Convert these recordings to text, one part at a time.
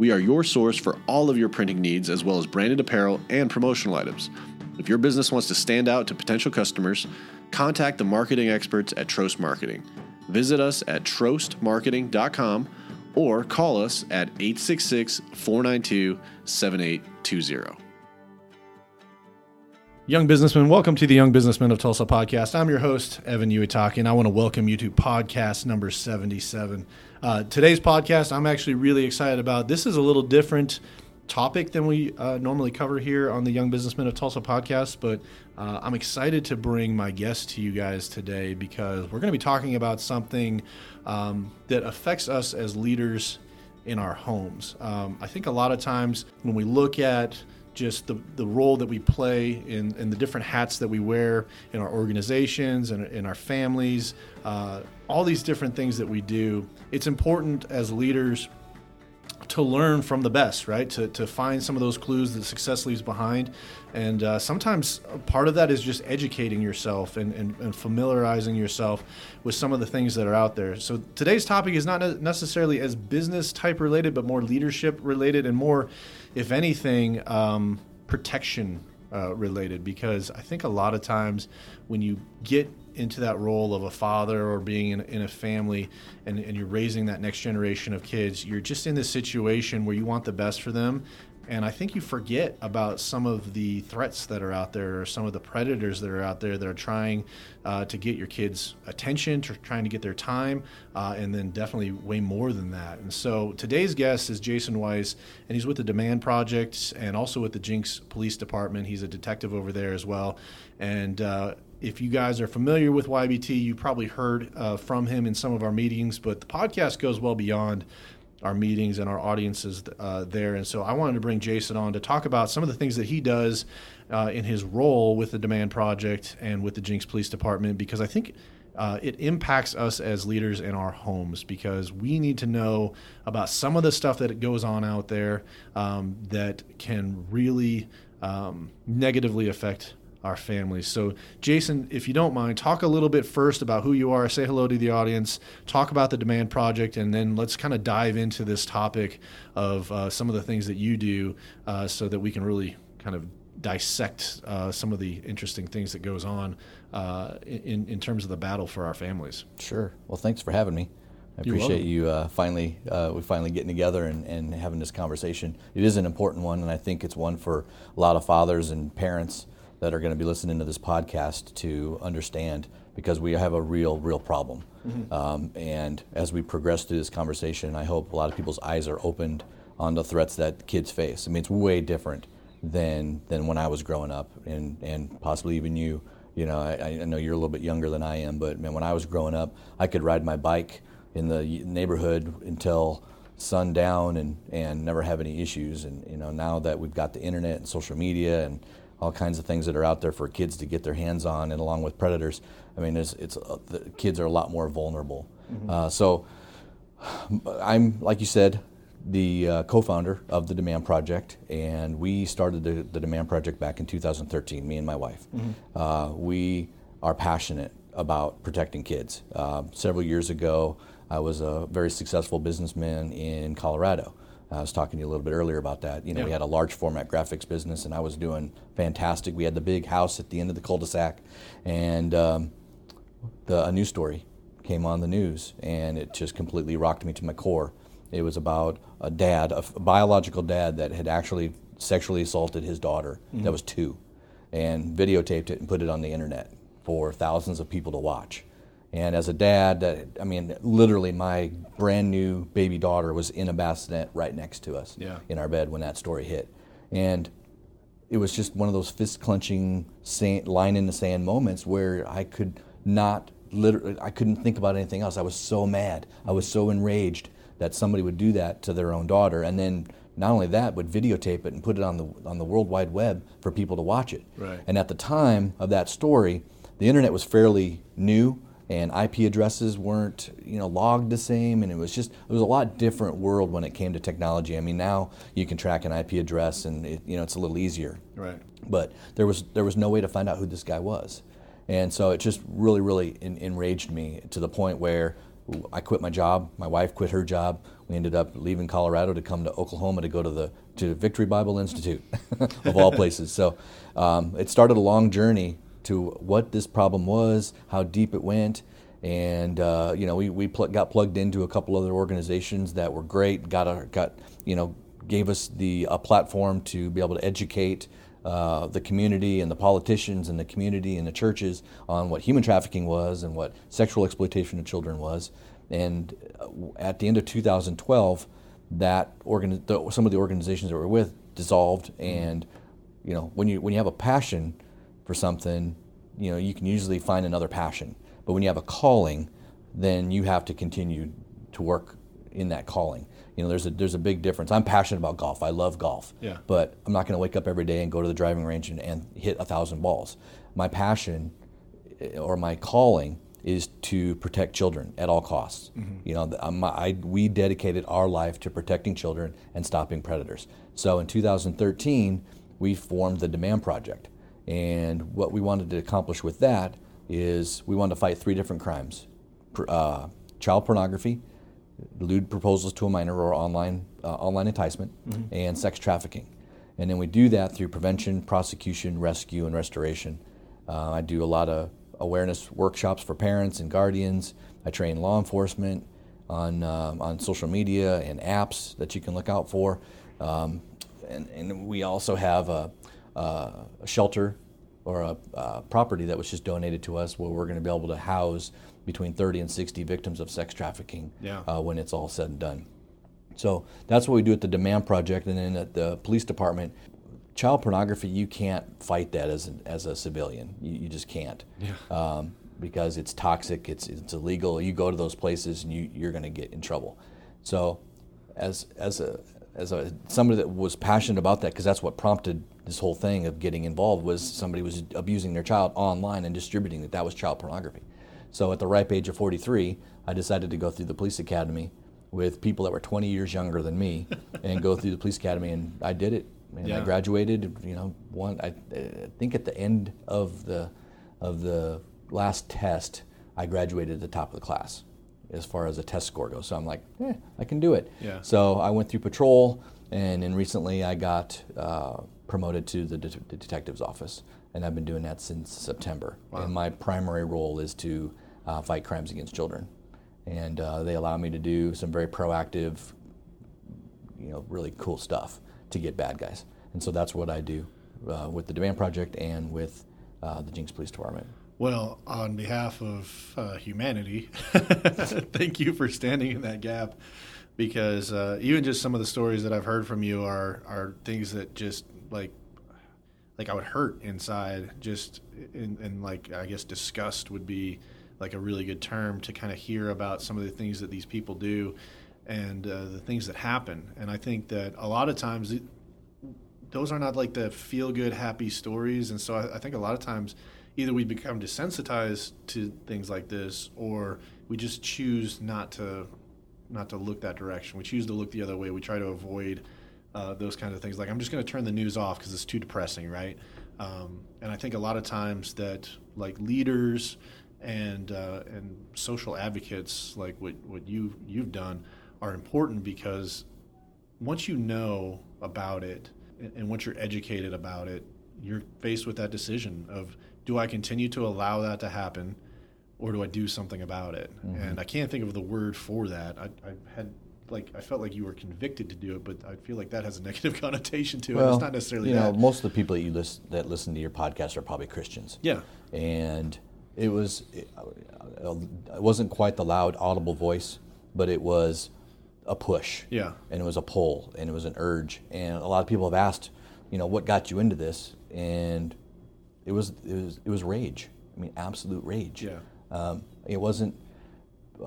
We are your source for all of your printing needs, as well as branded apparel and promotional items. If your business wants to stand out to potential customers, contact the marketing experts at Trost Marketing. Visit us at trostmarketing.com or call us at 866 492 7820. Young businessmen, welcome to the Young Businessmen of Tulsa podcast. I'm your host, Evan Uitaki, and I want to welcome you to podcast number 77. Uh, today's podcast, I'm actually really excited about. This is a little different topic than we uh, normally cover here on the Young Businessmen of Tulsa podcast, but uh, I'm excited to bring my guest to you guys today because we're going to be talking about something um, that affects us as leaders in our homes. Um, I think a lot of times when we look at just the, the role that we play in, in the different hats that we wear in our organizations and in our families, uh, all these different things that we do. It's important as leaders to learn from the best, right? To, to find some of those clues that success leaves behind. And uh, sometimes part of that is just educating yourself and, and, and, familiarizing yourself with some of the things that are out there. So today's topic is not necessarily as business type related, but more leadership related and more, if anything, um, protection uh, related. Because I think a lot of times when you get into that role of a father or being in, in a family and, and you're raising that next generation of kids, you're just in this situation where you want the best for them. And I think you forget about some of the threats that are out there or some of the predators that are out there that are trying uh, to get your kids' attention, to trying to get their time, uh, and then definitely way more than that. And so today's guest is Jason Weiss, and he's with the Demand Project and also with the Jenks Police Department. He's a detective over there as well. And uh, if you guys are familiar with YBT, you probably heard uh, from him in some of our meetings, but the podcast goes well beyond our meetings and our audiences uh, there. And so I wanted to bring Jason on to talk about some of the things that he does uh, in his role with the Demand Project and with the Jenks Police Department because I think. Uh, it impacts us as leaders in our homes because we need to know about some of the stuff that goes on out there um, that can really um, negatively affect our families. So, Jason, if you don't mind, talk a little bit first about who you are, say hello to the audience, talk about the Demand Project, and then let's kind of dive into this topic of uh, some of the things that you do uh, so that we can really kind of dissect uh, some of the interesting things that goes on uh, in, in terms of the battle for our families. Sure. Well, thanks for having me. I appreciate you uh, finally uh, we finally getting together and, and having this conversation. It is an important one, and I think it's one for a lot of fathers and parents that are going to be listening to this podcast to understand because we have a real, real problem. Mm-hmm. Um, and as we progress through this conversation, I hope a lot of people's eyes are opened on the threats that kids face. I mean, it's way different than than when I was growing up, and and possibly even you. You know, I, I know you're a little bit younger than I am, but man, when I was growing up, I could ride my bike in the neighborhood until sundown and and never have any issues. And you know, now that we've got the internet and social media and all kinds of things that are out there for kids to get their hands on, and along with predators, I mean, it's, it's uh, the kids are a lot more vulnerable. Mm-hmm. Uh, so, I'm like you said, the uh, co-founder of the Demand Project, and we started the, the Demand Project back in 2013. Me and my wife. Mm-hmm. Uh, we are passionate about protecting kids. Uh, several years ago, I was a very successful businessman in Colorado. I was talking to you a little bit earlier about that. You know, yeah. we had a large format graphics business, and I was doing fantastic. We had the big house at the end of the cul-de-sac, and um, the, a news story came on the news, and it just completely rocked me to my core. It was about a dad, a, biological dad, that had actually sexually assaulted his daughter. Mm-hmm. That was two, and videotaped it and put it on the internet for thousands of people to watch. And as a dad, I mean, literally, my brand new baby daughter was in a bassinet right next to us yeah. in our bed when that story hit, and it was just one of those fist clenching, line in the sand moments where I could not literally, I couldn't think about anything else. I was so mad, I was so enraged that somebody would do that to their own daughter, and then not only that, would videotape it and put it on the on the World Wide Web for people to watch it. Right. And at the time of that story, the internet was fairly new and IP addresses weren't you know logged the same, and it was just it was a lot different world when it came to technology. I mean, now you can track an IP address, and it, you know it's a little easier. Right. But there was there was no way to find out who this guy was, and so it just really really en- enraged me to the point where I quit my job. My wife quit her job. We ended up leaving Colorado to come to Oklahoma to go to the to Victory Bible Institute, of all places. So um, it started a long journey to what this problem was, how deep it went, and uh, you know we we pl- got plugged into a couple other organizations that were great. Got a, got you know gave us the a platform to be able to educate. Uh, the community and the politicians and the community and the churches on what human trafficking was and what sexual exploitation of children was. And uh, at the end of 2012, that organ- the, some of the organizations that we're with dissolved. And you know, when you when you have a passion for something, you know, you can usually find another passion. But when you have a calling, then you have to continue to work in that calling. You know, there's a there's a big difference. I'm passionate about golf. I love golf. Yeah. But I'm not going to wake up every day and go to the driving range and, and hit a thousand balls. My passion eh, or my calling is to protect children at all costs. You know, um, I, we dedicated our life to protecting children and stopping predators. So in 2013, we formed the Demand Project. And what we wanted to accomplish with that is we wanted to fight three different crimes uh, child pornography, lewd proposals to a minor or online, uh, online enticement, and sex trafficking. And then we do that through prevention, prosecution, rescue, and restoration. Uh, I do a lot of awareness workshops for parents and guardians. I train law enforcement on, um, on social media and apps that you can look out for. Um, and, and we also have a, uh, a shelter or a uh, property that was just donated to us where we're going to be able to house between 30 and 60 victims of sex trafficking Yeah. uh, when it's all said and done. So that's what we do at the Demand Project, and then at the police department. Child pornography, you can't fight that as, an, as a civilian. You, you just can't. Yeah. Um, because it's toxic, it's, it's illegal. You go to those places and you, you're going to get in trouble. So, as, as, a, as a, somebody that was passionate about that, because that's what prompted this whole thing of getting involved, was somebody was abusing their child online and distributing it. That was child pornography. So, at the ripe age of 43, I decided to go through the police academy with people that were 20 years younger than me and go through the police academy, and I did it. And I graduated. You know, one. I, I think at the end of the of the last test, I graduated at the top of the class as far as a test score goes. So I'm like, eh, I can do it. Yeah. So I went through patrol, and then recently I got uh, promoted to the, det- the detective's office, and I've been doing that since September. And my primary role is to uh, fight crimes against children, and uh, they allow me to do some very proactive, you know, really cool stuff to get bad guys. And so that's what I do uh, with the Demand Project and with uh, the Jenks Police Department. Well, on behalf of uh, humanity, thank you for standing in that gap because uh, even just some of the stories that I've heard from you are are things that just like like I would hurt inside just in, in like I guess disgust would be like a really good term to kind of hear about some of the things that these people do and uh, the things that happen. And I think that a lot of times it, those are not like the feel good happy stories. And so I, I think a lot of times either we become desensitized to things like this or we just choose not to not to look that direction. We choose to look the other way. We try to avoid uh, those kinds of things like i'm just going to turn the news off because it's too depressing right um, and i think a lot of times that like leaders and uh, and social advocates like what, what you you've done are important because once you know about it and, and once you're educated about it, you're faced with that decision of do I continue to allow that to happen or do I do something about it? Mm-hmm. And I can't think of the word for that. I, I had like I felt like you were convicted to do it, but I feel like that has a negative connotation to it. It's not necessarily you know, that. most of the people that you listen, that listen to your podcast are probably Christians. yeah. and it was it, it wasn't quite the loud audible voice but it was a push Yeah. and it was a pull and it was an urge and a lot of people have asked you know what got you into this and it was it was it was rage i mean absolute rage Yeah. um, it wasn't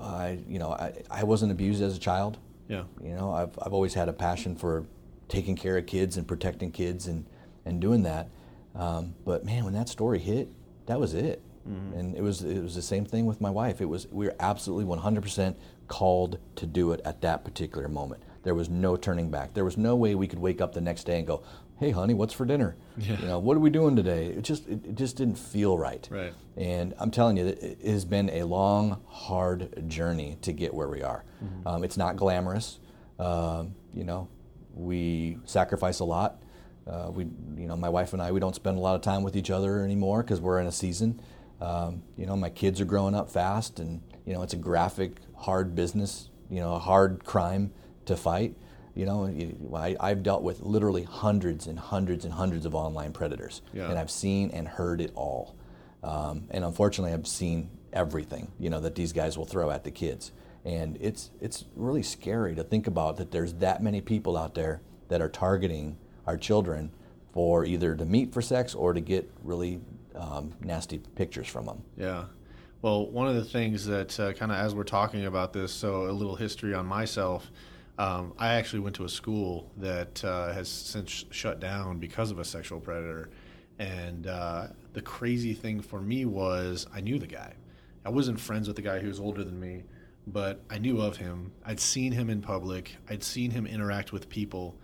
I you know I, I wasn't abused as a child Yeah. You know, I've, I've always had a passion for taking care of kids and protecting kids and, and doing that. Um, but man, when that story hit, that was it. Mm-hmm. And it was it was the same thing with my wife. It was we were absolutely 100% called to do it at that particular moment. There was no turning back. There was no way we could wake up the next day and go, "Hey, honey, what's for dinner? Yeah. You know, what are we doing today?" It just it, it just didn't feel right. Right. And I'm telling you, it has been a long, hard journey to get where we are. Mm-hmm. Um, it's not glamorous. Um, you know, we sacrifice a lot. Uh, we, you know, my wife and I, we don't spend a lot of time with each other anymore because we're in a season. Um, you know, my kids are growing up fast, and you know, it's a graphic, hard business. You know, a hard crime to fight. You know, I, I've dealt with literally hundreds and hundreds and hundreds of online predators, yeah. and I've seen and heard it all. Um, and unfortunately, I've seen everything. You know that these guys will throw at the kids, and it's it's really scary to think about that. There's that many people out there that are targeting our children for either to meet for sex or to get really um, nasty pictures from them. Yeah. Well, one of the things that uh, kind of as we're talking about this, so a little history on myself. Um, I actually went to a school that uh, has since shut down because of a sexual predator. And uh, the crazy thing for me was I knew the guy. I wasn't friends with the guy who was older than me, but I knew of him. I'd seen him in public, I'd seen him interact with people.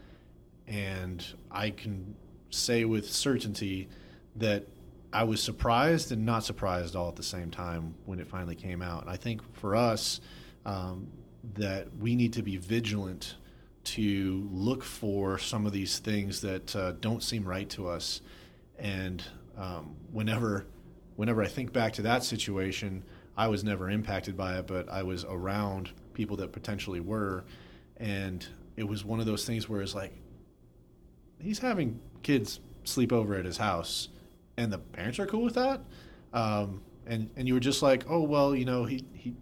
And I can say with certainty that I was surprised and not surprised all at the same time when it finally came out. And I think for us, um, that we need to be vigilant to look for some of these things that uh, don't seem right to us. And um, whenever, whenever I think back to that situation, I was never impacted by it, but I was around people that potentially were, and it was one of those things where it's like, he's having kids sleep over at his house, and the parents are cool with that. Um, and and you were just like, oh well, you know, he he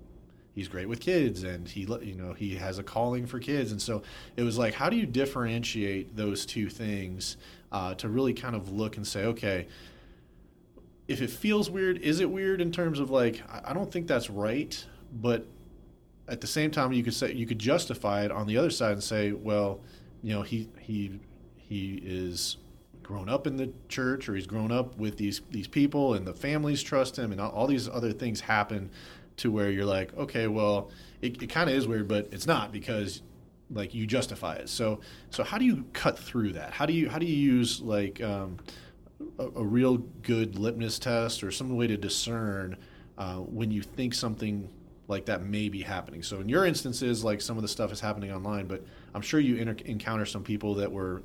he's great with kids and he you know he has a calling for kids. And so it was like how do you differentiate those two things uh, to really kind of look and say okay if it feels weird is it weird in terms of like i don't think that's right but at the same time you could say you could justify it on the other side and say well you know he he he is grown up in the church or he's grown up with these these people and the families trust him and all, all these other things happen to where you're like, okay, well, it, it kind of is weird, but it's not because like you justify it. So so how do you cut through that? How do you how do you use like um, a, a, real good litmus test or some way to discern uh, when you think something like that may be happening? So in your instances, like some of the stuff is happening online, but I'm sure you inter- encounter some people that were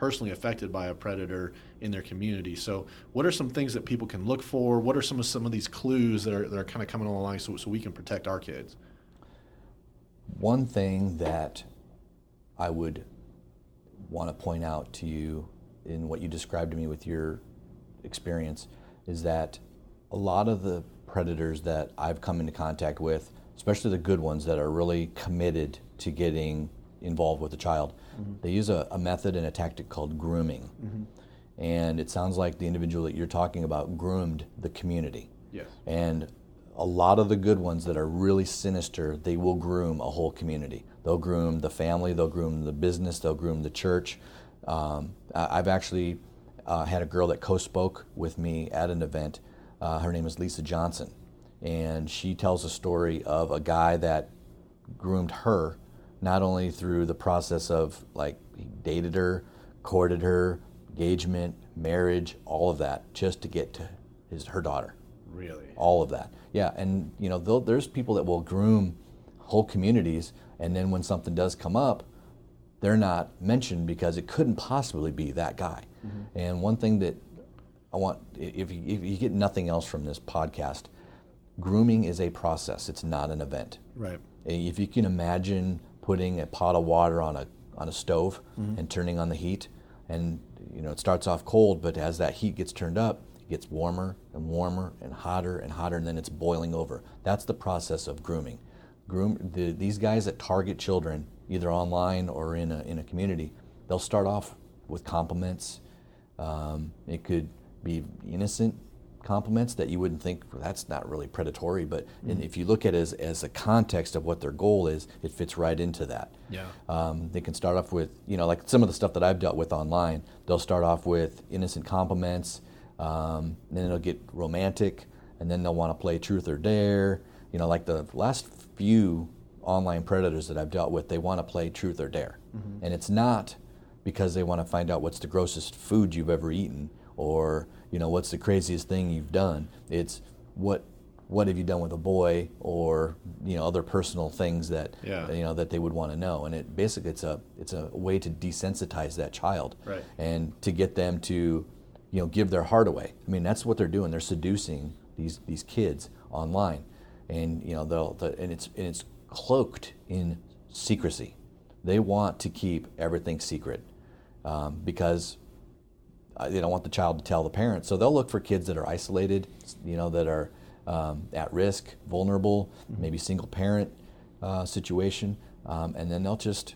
personally affected by a predator in their community. So, what are some things that people can look for? What are some of some of these clues that are that are kind of coming along so so we can protect our kids? One thing that I would want to point out to you in what you described to me with your experience is that a lot of the predators that I've come into contact with, especially the good ones that are really committed to getting involved with the child, mm-hmm. they use a, a, method and a tactic called grooming. Mm-hmm. And it sounds like the individual that you're talking about groomed the community. Yes. And a lot of the good ones that are really sinister, they will groom a whole community. They'll groom the family, they'll groom the business, they'll groom the church. Um, I've actually uh, had a girl that co spoke with me at an event. Uh, her name is Lisa Johnson. And she tells a story of a guy that groomed her not only through the process of like he dated her, courted her, engagement, marriage, all of that, just to get to his her daughter. Really? All of that. Yeah, and you know, there's people that will groom whole communities, and then when something does come up, they're not mentioned because it couldn't possibly be that guy. Mm-hmm. And one thing that I want, if you, if you get nothing else from this podcast, grooming is a process. It's not an event. Right. If you can imagine putting a pot of water on a on a stove mm-hmm. and turning on the heat, and you know it starts off cold, but as that heat gets turned up, it gets warmer and warmer and hotter and hotter, and then it's boiling over. That's the process of grooming. Groom the, these guys that target children, either online or in a in a community, they'll start off with compliments. Um, it could be innocent, compliments that you wouldn't think well, that's not really predatory, but Mm-hmm. if you look at it as, as a context of what their goal is, it fits right into that. Yeah. Um, they can start off with, you know, like some of the stuff that I've dealt with online. They'll start off with innocent compliments, um, then it'll get romantic, and then they'll want to play truth or dare. You know, like the last few online predators that I've dealt with, they want to play truth or dare, and it's not because they want to find out what's the grossest food you've ever eaten or you know what's the craziest thing you've done. It's what what have you done with a boy or you know other personal things that Yeah. you know that they would want to know and it basically it's a it's a way to desensitize that child Right. and to get them to you know give their heart away i mean that's what they're doing they're seducing these these kids online and you know they'll the, and it's and it's cloaked in secrecy they want to keep everything secret um, because they don't want the child to tell the parents. So they'll look for kids that are isolated, you know, that are um, at risk, vulnerable, maybe single parent uh, situation, um, and then they'll just,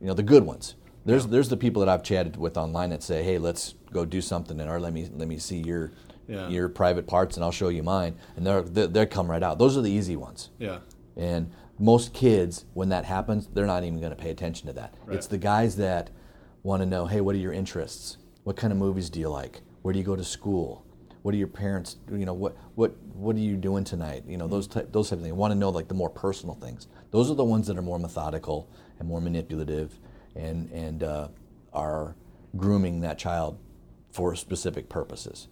you know, the good ones. There's there's the people that I've chatted with online that say, hey, let's go do something, and or let me let me see your Yeah. your private parts, and I'll show you mine, and they're they they come right out. Those are the easy ones. Yeah. And most kids, when that happens, they're not even going to pay attention to that. Right. It's the guys that want to know, hey, what are your interests? What kind of movies do you like? Where do you go to school? What are your parents? You know, what what what are you doing tonight? You know, those type those type of things. Want to know like the more personal things. Those are the ones that are more methodical and more manipulative, and and uh, are grooming that child for specific purposes.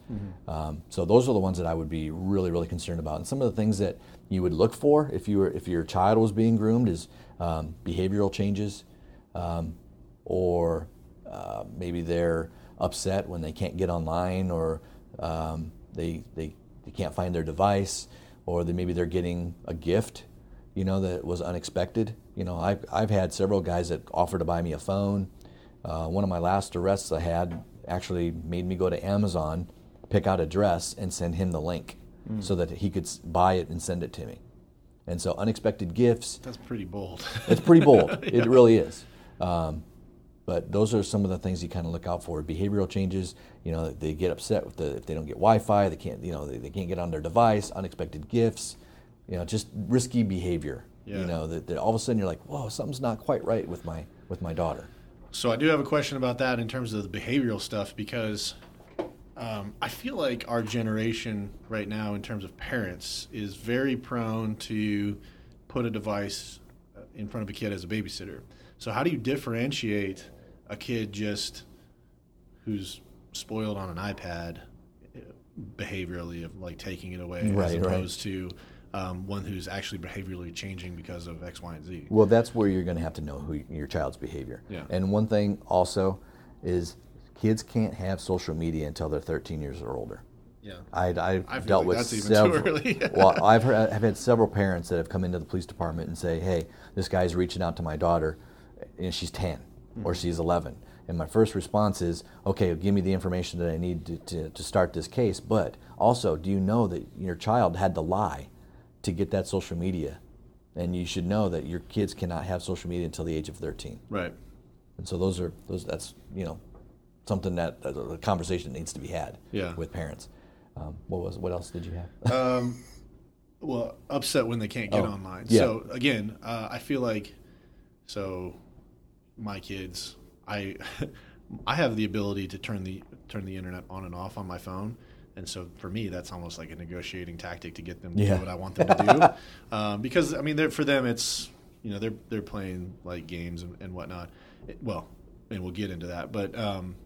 Um, so those are the ones that I would be really, really concerned about. And some of the things that you would look for if you were if your child was being groomed is um, behavioral changes, um, or uh, maybe they're upset when they can't get online, or um, they, they they can't find their device, or they, maybe they're getting a gift, you know, that was unexpected. You know, I've I've had several guys that offer to buy me a phone. Uh, one of my last arrests I had actually made me go to Amazon, pick out a dress, and send him the link so that he could buy it and send it to me. And so unexpected gifts, That's pretty bold. it's pretty bold. It really is. Um, but those are some of the things you kind of look out for. Behavioral changes, you know, they get upset with the, if they don't get Wi-Fi, they can't, you know, they, they can't get on their device. Unexpected gifts, you know, just risky behavior. Yeah. You know, that, that all of a sudden you're like, whoa, something's not quite right with my with my daughter. So I do have a question about that in terms of the behavioral stuff because um, I feel like our generation right now, in terms of parents, is very prone to put a device uh, in front of a kid as a babysitter. So how do you differentiate a kid just who's spoiled on an iPad behaviorally of like taking it away Right, as right. opposed to um, one who's actually behaviorally changing because of X, Y, and Z? Well, that's where you're going to have to know who your child's behavior. Yeah. And one thing also is kids can't have social media until they're 13 years or older. Yeah. I, I've I dealt like with that's even too several. well, I've heard, I've had several parents that have come into the police department and say, "Hey, this guy's reaching out to my daughter, and she's 10 or Mm-hmm. she's 11." And my first response is, "Okay, give me the information that I need to, to, to start this case." But also, do you know that your child had to lie to get that social media? And you should know that your kids cannot have social media until the age of 13. Right. And so those are those. That's you know something that a conversation needs to be had Yeah. with parents. Um, what was what else did you have? um, well, upset when they can't get Oh, online. yeah. So again, uh, I feel like so my kids, I I have the ability to turn the turn the internet on and off on my phone. And so for me, that's almost like a negotiating tactic to get them to Yeah. do what I want them to do. um, because I mean, they're, for them, it's you know they're they're playing like games and, and whatnot. It- well, and we'll get into that, but um,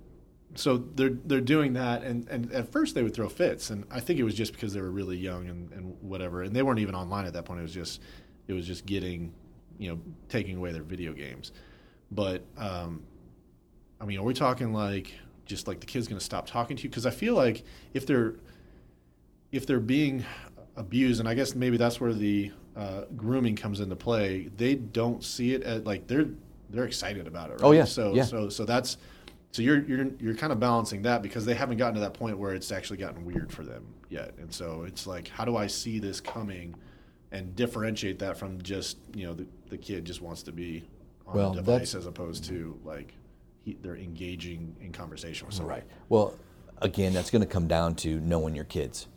so they're they're doing that and, and at first they would throw fits and I think it was just because they were really young and, and whatever and they weren't even online at that point it was just it was just getting you know taking away their video games but um, I mean are we talking like just like the kid's gonna stop talking to you because I feel like if they're if they're being abused and I guess maybe that's where the uh, grooming comes into play they don't see it as like they're they're excited about it right? Oh, yeah, so yeah. so so that's so you're you're you're kind of balancing that because they haven't gotten to that point where it's actually gotten weird for them yet, and so it's like, how do I see this coming, and differentiate that from just you know the, the kid just wants to be on Well, the device as opposed to like he, they're engaging in conversation with somebody. Right. Well, again, that's going to come down to knowing your kids.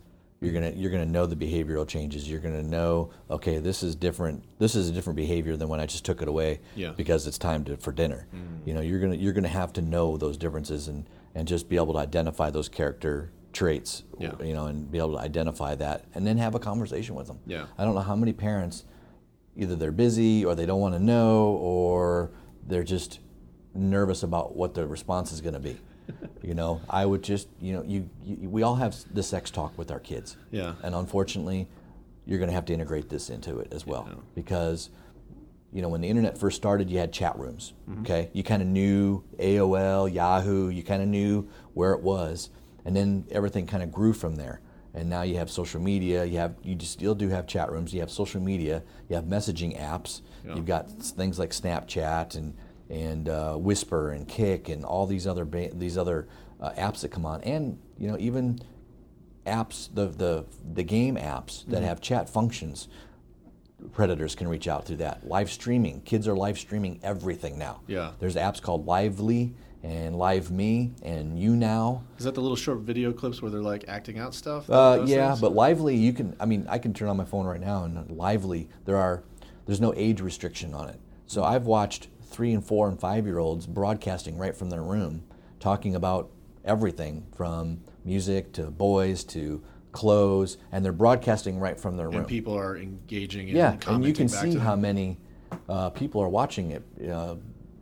You're gonna you're gonna know the behavioral changes. You're gonna know okay, this is different. This is a different behavior than when I just took it away Yeah. because it's time to, for dinner. Mm. You know, you're gonna you're gonna have to know those differences and and just be able to identify those character traits. Yeah. You know, and be able to identify that and then have a conversation with them. Yeah. I don't know how many parents either they're busy or they don't want to know or they're just nervous about what the response is going to be. you know, I would just, you know, you, you we all have the sex talk with our kids. Yeah. And unfortunately, you're going to have to integrate this into it as well because you know, when the internet first started, you had chat rooms. Mm-hmm. Okay, you kind of knew AOL, Yahoo, you kind of knew where it was, and then everything kind of grew from there. And now you have social media. You have you just still do have chat rooms. You have social media. You have messaging apps. Yeah. You've got things like Snapchat and and uh, Whisper and Kik and all these other ba- these other uh, apps that come on, and you know even apps the the the game apps that have chat functions predators can reach out through that. Live streaming. Kids are live streaming everything now. Yeah. There's apps called Lively and LiveMe and YouNow. Is that the little short video clips where they're like acting out stuff? Uh, yeah, things? but Lively, you can. I mean, I can turn on my phone right now, and Lively, there are, there's no age restriction on it. So I've watched three and four and five year olds broadcasting right from their room, talking about everything from music to boys to clothes, and they're broadcasting right from their room. and people are engaging. And Yeah, and you can see how many uh, people are watching it uh,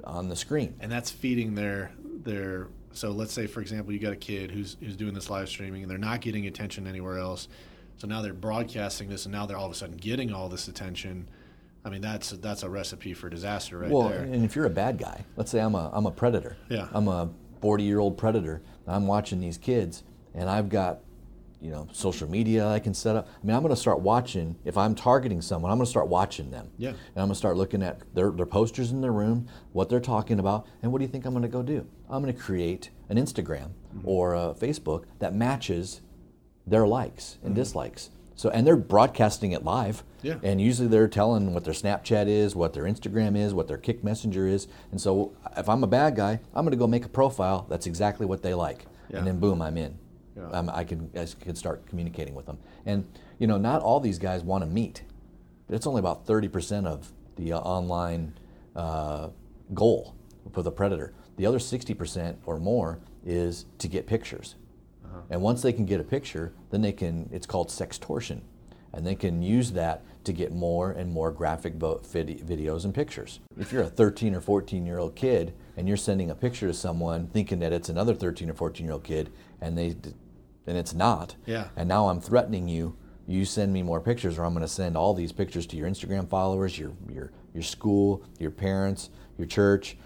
on the screen. and that's feeding their their. So let's say, for example, you got a kid who's who's doing this live streaming, and they're not getting attention anywhere else. So now they're broadcasting this, and now they're all of a sudden getting all this attention. I mean, that's that's a recipe for disaster right well, there. and if you're a bad guy, let's say I'm a I'm a predator. Yeah. I'm a 40 year old predator. I'm watching these kids, and I've got, you know, social media I can set up. I mean, I'm going to start watching. If I'm targeting someone, I'm going to start watching them. Yeah. And I'm going to start looking at their their posters in their room, what they're talking about, and what do you think I'm going to go do? I'm going to create an Instagram Mm-hmm. or a Facebook that matches their likes Mm-hmm. and dislikes. So, and they're broadcasting it live. Yeah. And usually they're telling what their Snapchat is, what their Instagram is, what their Kik Messenger is. And so, if I'm a bad guy, I'm going to go make a profile that's exactly what they like, Yeah. and then boom, I'm in. Yeah. Um, I can I can start communicating with them. And you know, not all these guys want to meet. It's only about 30% of the uh, online uh, goal for the predator. The other 60% or more is to get pictures. And once they can get a picture, then they can, it's called sextortion. And they can use that to get more and more graphic vo- vid- videos and pictures. If you're a 13 or 14 year old kid and you're sending a picture to someone thinking that it's another 13 or 14 year old kid and they d- and it's not, Yeah. and now I'm threatening you, you send me more pictures or I'm going to send all these pictures to your Instagram followers, your your your school, your parents, your church.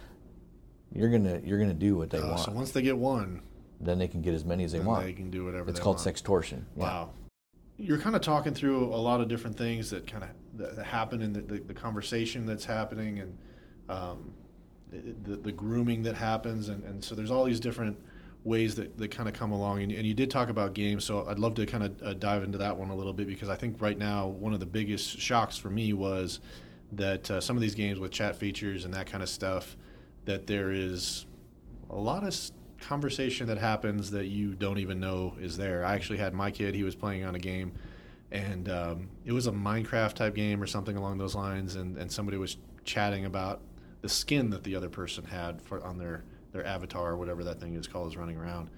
You're going to you're to do what they Uh, want. so once they get one, then they can get as many as they want. they can do whatever. It's they called want. sextortion. Yeah. Wow. You're kind of talking through a lot of different things that kind of that, that happen in the, the, the conversation that's happening and um, the, the, the grooming that happens. And, and so there's all these different ways that, that kind of come along. And, and you did talk about games, so I'd love to kind of uh, dive into that one a little bit because I think right now one of the biggest shocks for me was that uh, some of these games with chat features and that kind of stuff, that there is a lot of conversation that happens that you don't even know is there. I actually had my kid; he was playing on a game, and um, it was a Minecraft type game or something along those lines, and, and somebody was chatting about the skin that the other person had for on their their avatar or whatever that thing is called is running around.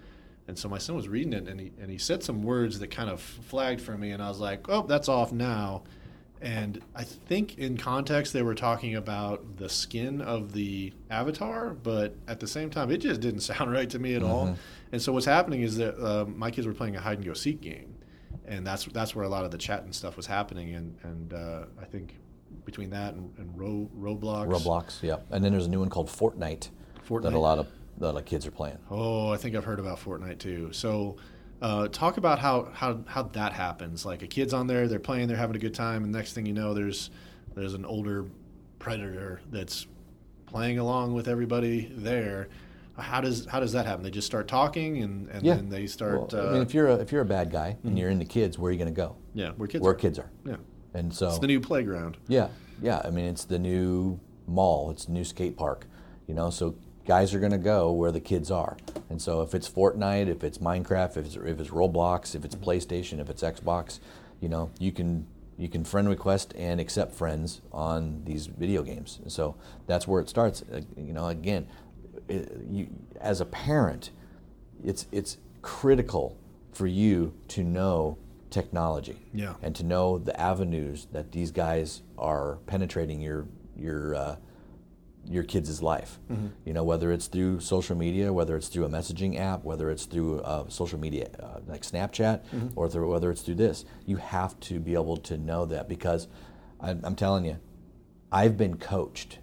And so my son was reading it, and he and he said some words that kind of flagged for me, and I was like, "Oh, that's off now." And I think in context they were talking about the skin of the avatar, but at the same time it just didn't sound right to me at all. And so what's happening is that um, my kids were playing a hide and go seek game, and that's that's where a lot of the chat and stuff was happening. And and uh, I think between that and, and Ro, Roblox, Roblox, yeah. And then there's a new one called Fortnite, that a lot of that of kids are playing. Oh, I think I've heard about Fortnite too. So, uh, talk about how, how how that happens. Like a kid's on there, they're playing, they're having a good time, and next thing you know, there's there's an older predator that's playing along with everybody there. How does how does that happen? They just start talking, and, and Yeah. then they start. Well, uh, I mean, if you're a, if you're a bad guy and you're into kids, where are you going to go? yeah, where kids Where are. kids are. Yeah, And so it's the new playground. Yeah, yeah. I mean, it's the new mall. It's the new skate park. You know, so guys are going to go where the kids are. And so if it's Fortnite, if it's Minecraft, if it's, if it's Roblox, if it's PlayStation, if it's Xbox, you know, you can you can friend request and accept friends on these video games. And so that's where it starts. You know, again, it, you, as a parent, it's it's critical for you to know technology yeah. and to know the avenues that these guys are penetrating your your uh, your kids' life. Mm-hmm. You know, whether it's through social media, whether it's through a messaging app, whether it's through uh, social media uh, like Snapchat, mm-hmm. or through, whether it's through this, you have to be able to know that because I, I'm telling you, I've been coached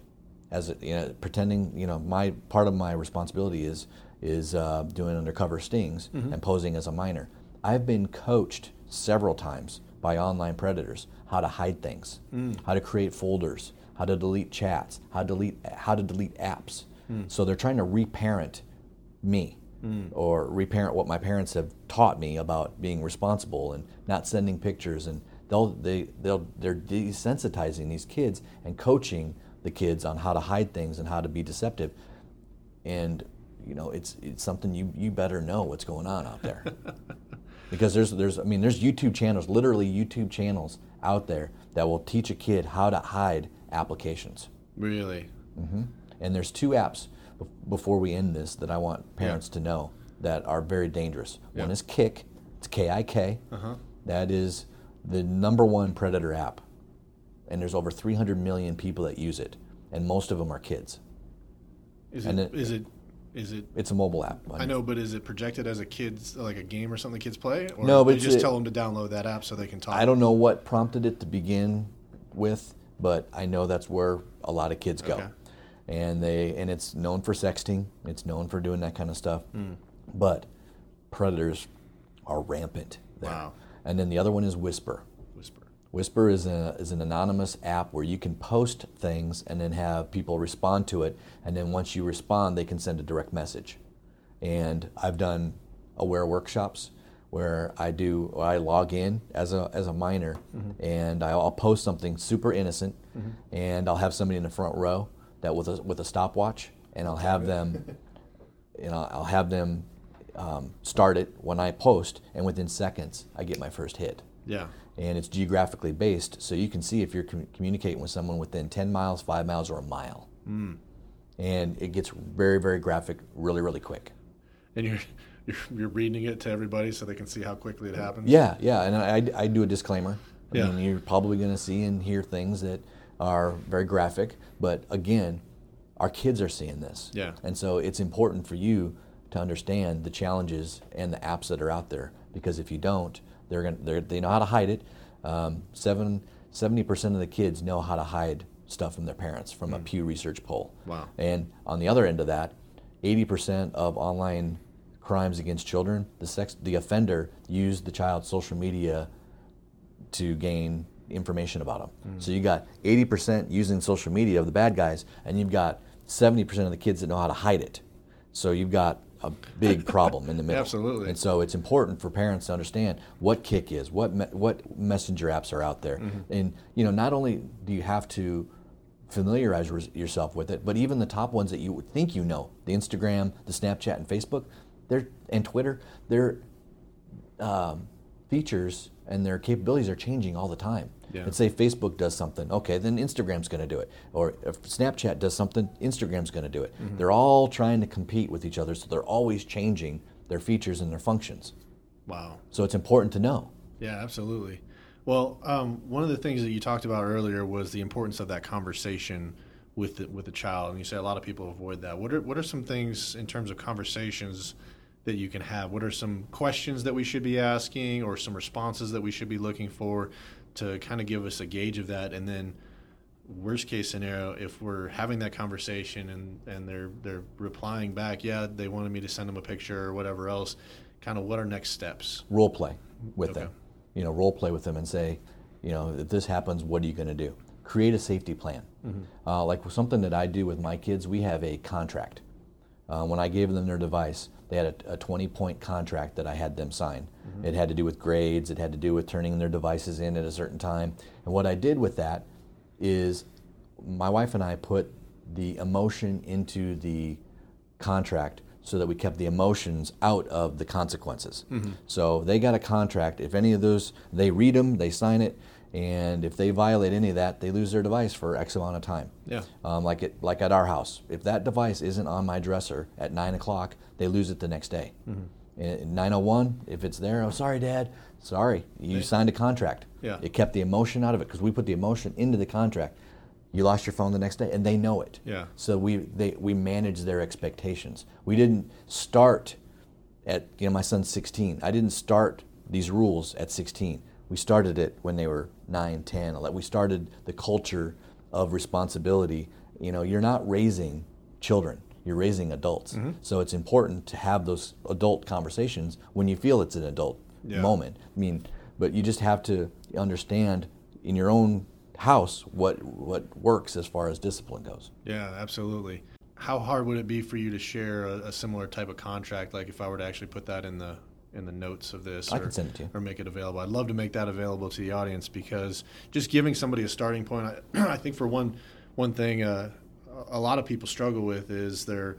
as a, you know, pretending. You know, my part of my responsibility is is uh, doing undercover stings mm-hmm. and posing as a minor. I've been coached several times by online predators how to hide things, mm. how to create folders, how to delete chats, how to delete how to delete apps. Mm. So they're trying to reparent me mm. or reparent what my parents have taught me about being responsible and not sending pictures and they'll they they'll they're desensitizing these kids and coaching the kids on how to hide things and how to be deceptive. And you know, it's it's something you you better know what's going on out there. because there's there's I mean there's YouTube channels, literally YouTube channels out there that will teach a kid how to hide applications. Really? Mm-hmm. And there's two apps before we end this that I want parents yeah. to know that are very dangerous. Yeah. One is Kik, It's K I K. Uh-huh. That is the number one predator app, and there's over 300 million people that use it, and most of them are kids. Is it, it is it is it? It's a mobile app. I know, but is it projected as a kids like a game or something kids play? Or no, but you just it, tell them to download that app so they can talk. I don't know what prompted it to begin with, but I know that's where a lot of kids go. Okay. And they and it's known for sexting. It's known for doing that kind of stuff. Mm. But predators are rampant there. Wow. And then the other one is Whisper. Whisper. Whisper is, a, is an anonymous app where you can post things and then have people respond to it. And then once you respond, they can send a direct message. And I've done aware workshops where I do I log in as a as a minor mm-hmm. and I'll post something super innocent mm-hmm. and I'll have somebody in the front row that with a with a stopwatch and I'll have them you know I'll have them um, start it when I post and within seconds I get my first hit. Yeah. And it's geographically based so you can see if you're com- communicating with someone within 10 miles, 5 miles or a mile. Mm. And it gets very very graphic really really quick. And you're you're, you're reading it to everybody so they can see how quickly it happens. Yeah, yeah, and I, I do a disclaimer. I yeah. mean, you're probably going to see and hear things that are very graphic, but again, our kids are seeing this. Yeah. And so it's important for you to understand the challenges and the apps that are out there because if you don't, they're going to they know how to hide it. Um, seven, 70% of the kids know how to hide stuff from their parents from mm. a Pew Research poll. Wow. And on the other end of that, 80% of online crimes against children, the sex the offender used the child's social media to gain information about them. Mm. So you got 80% using social media of the bad guys, and you've got 70% of the kids that know how to hide it. So you've got a big problem in the middle. Absolutely. And so it's important for parents to understand what Kik is, what me, what messenger apps are out there, mm-hmm. and you know not only do you have to familiarize yourself with it, but even the top ones that you think you know, the Instagram, the Snapchat, and Facebook, their and Twitter, their um, features and their capabilities are changing all the time. Yeah. Let's say Facebook does something, okay, then Instagram's going to do it, or if Snapchat does something, Instagram's going to do it. Mm-hmm. They're all trying to compete with each other, so they're always changing their features and their functions. Wow! So it's important to know. Yeah, absolutely. Well, um, one of the things that you talked about earlier was the importance of that conversation with the, with the child, and you say a lot of people avoid that. What are what are some things in terms of conversations? That you can have? What are some questions that we should be asking or some responses that we should be looking for to kind of give us a gauge of that? And then, worst case scenario, if we're having that conversation and, and they're they're replying back, yeah, they wanted me to send them a picture or whatever else, kind of what are next steps? Role play with okay. them. You know, role play with them and say, you know, if this happens, what are you going to do? Create a safety plan. Mm-hmm. Uh, like something that I do with my kids, we have a contract. Uh, when I gave them their device, they had a, a 20 point contract that I had them sign. Mm-hmm. It had to do with grades, it had to do with turning their devices in at a certain time. And what I did with that is my wife and I put the emotion into the contract so that we kept the emotions out of the consequences. Mm-hmm. So they got a contract. If any of those, they read them, they sign it, and if they violate any of that, they lose their device for X amount of time. Yeah. Um, like it, like at our house, if that device isn't on my dresser at nine o'clock, they lose it the next day. Mm-hmm. 901, if it's there, oh sorry, Dad, sorry, you signed a contract. Yeah. It kept the emotion out of it because we put the emotion into the contract. You lost your phone the next day, and they know it. Yeah. So we they we manage their expectations. We didn't start at you know my son's 16. I didn't start these rules at 16. We started it when they were 9, 10, 11. We started the culture of responsibility. You know, you're not raising children. You're raising adults. Mm-hmm. So it's important to have those adult conversations when you feel it's an adult Yeah. moment. I mean, but you just have to understand in your own house what what works as far as discipline goes. Yeah, absolutely. How hard would it be for you to share a, a similar type of contract? Like if I were to actually put that in the in the notes of this, I or, can send it to you. or make it available. I'd love to make that available to the audience because just giving somebody a starting point. I, I think for one one thing, uh, a lot of people struggle with is they're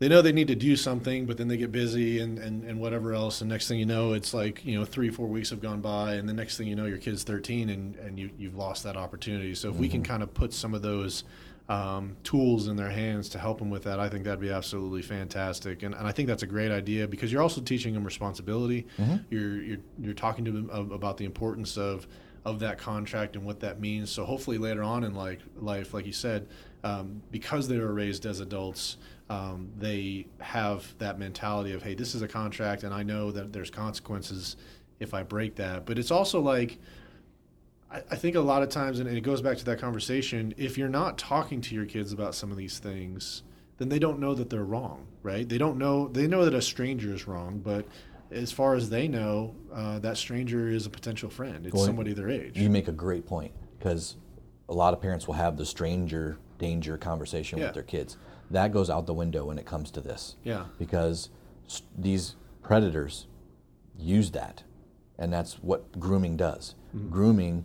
they know they need to do something, but then they get busy and, and, and whatever else. And next thing you know, it's like, you know, three, four weeks have gone by. And the next thing you know, your kid's 13 and, and you, you've lost that opportunity. So if we can kind of put some of those um, tools in their hands to help them with that, I think that'd be absolutely fantastic. And, and I think that's a great idea because you're also teaching them responsibility. You're, you're, you're talking to them about the importance of, of that contract and what that means. So hopefully later on in like life, like you said, um, because they were raised as adults, um, they have that mentality of, hey, this is a contract, and I know that there's consequences if I break that. But it's also like, I, I think a lot of times, and it goes back to that conversation, if you're not talking to your kids about some of these things, then they don't know that they're wrong, right? They don't know, they know that a stranger is wrong, but as far as they know, uh, that stranger is a potential friend. It's Well, somebody their age. You make a great point because a lot of parents will have the stranger danger conversation Yeah. with their kids. That goes out the window when it comes to this. Yeah. Because these predators use that, and that's what grooming does. Mm-hmm. Grooming,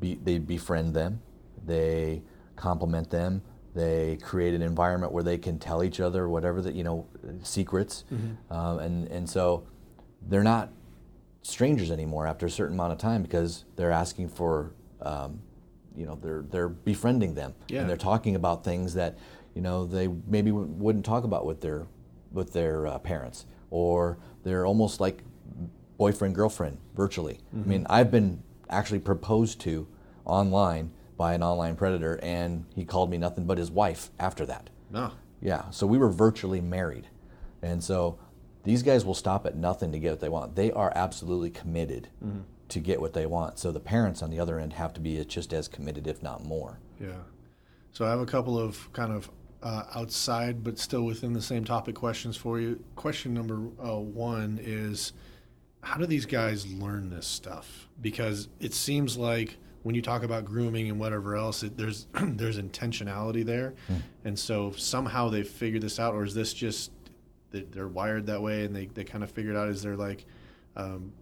be, they befriend them, they compliment them, they create an environment where they can tell each other whatever that you know secrets, Mm-hmm. um, and and so they're not strangers anymore after a certain amount of time because they're asking for um, you know they're they're befriending them Yeah. and they're talking about things that you know they maybe w- wouldn't talk about with their with their uh, parents or they're almost like boyfriend girlfriend virtually i mean i've been actually proposed to online by an online predator and he called me nothing but his wife after that No. yeah, so we were virtually married. And so these guys will stop at nothing to get what they want. They are absolutely committed to get what they want. So the parents on the other end have to be just as committed, if not more. Yeah. So I have a couple of kind of uh, outside but still within the same topic questions for you. Question number uh, one is how do these guys learn this stuff? Because it seems like when you talk about grooming and whatever else, it, there's there's intentionality there, and so somehow they figured this out, or is this just they're wired that way and they, they kind of figured out? Is there like um,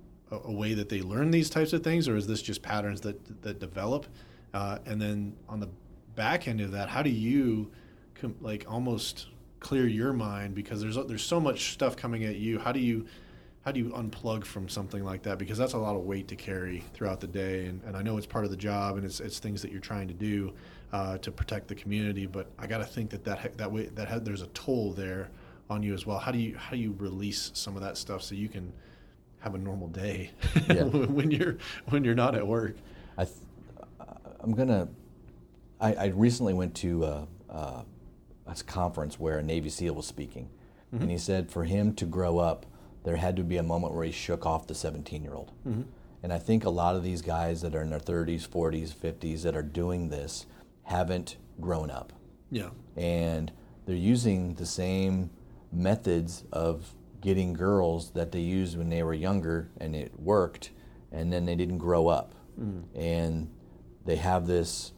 a, way that they learn these types of things, or is this just patterns that that develop? Uh, and then on the back end of that, how do you com- like almost clear your mind because there's there's so much stuff coming at you. How do you how do you unplug from something like that? Because that's a lot of weight to carry throughout the day, and, and I know it's part of the job and it's, it's things that you're trying to do uh, to protect the community. But I got to think that that that way that ha- there's a toll there on you as well. How do you how do you release some of that stuff so you can have a normal day Yeah. when you're when you're not at work? I th- I'm gonna. I, I recently went to uh, uh, a conference where a Navy SEAL was speaking, and he said for him to grow up, there had to be a moment where he shook off the 17 year old. And I think a lot of these guys that are in their 30s, 40s, 50s that are doing this haven't grown up Yeah, and they're using the same methods of getting girls that they used when they were younger and it worked and then they didn't grow up. Mm. And they have this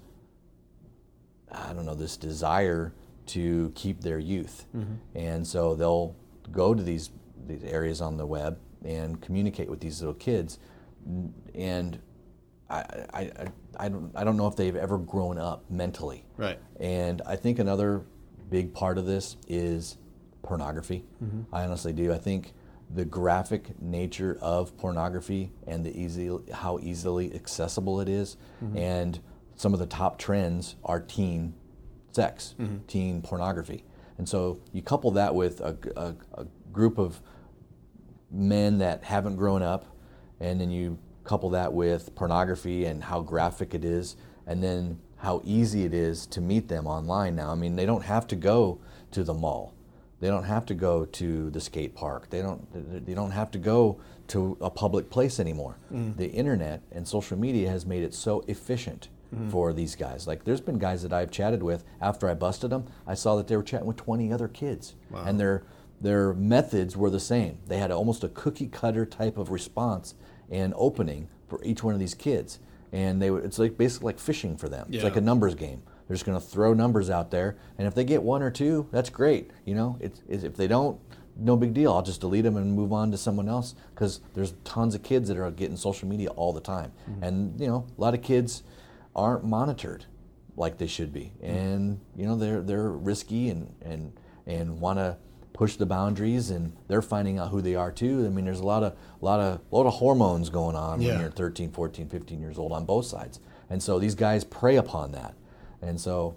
i don't know this desire to keep their youth. Mm-hmm. And so they'll go to these these areas on the web and communicate with these little kids. And I, I, I, I, don't, I don't know if they've ever grown up mentally. Right. and I think another big part of this is pornography. Mm-hmm. I honestly do. I think the graphic nature of pornography and the easy how easily accessible it is, mm-hmm. and some of the top trends are teen sex, mm-hmm. teen pornography, and so you couple that with a, a, a group of men that haven't grown up, and then you couple that with pornography and how graphic it is, and then how easy it is to meet them online now. I mean, they don't have to go to the mall. They don't have to go to the skate park. They don't. They don't have to go to a public place anymore. Mm. The internet and social media has made it so efficient mm. for these guys. Like, there's been guys that I've chatted with after I busted them. I saw that they were chatting with 20 other kids, wow. and their their methods were the same. They had almost a cookie cutter type of response and opening for each one of these kids, and they it's like basically like fishing for them. Yeah. It's like a numbers game. They're just going to throw numbers out there, and if they get one or two, that's great. You know, it's, it's if they don't, no big deal. I'll just delete them and move on to someone else because there's tons of kids that are getting social media all the time, mm-hmm. and you know, a lot of kids aren't monitored like they should be, mm-hmm. and you know, they're they're risky and and and want to push the boundaries and they're finding out who they are too. I mean, there's a lot of a lot of a lot of hormones going on yeah. when you're 13, 14, 15 years old on both sides. And so these guys prey upon that. And so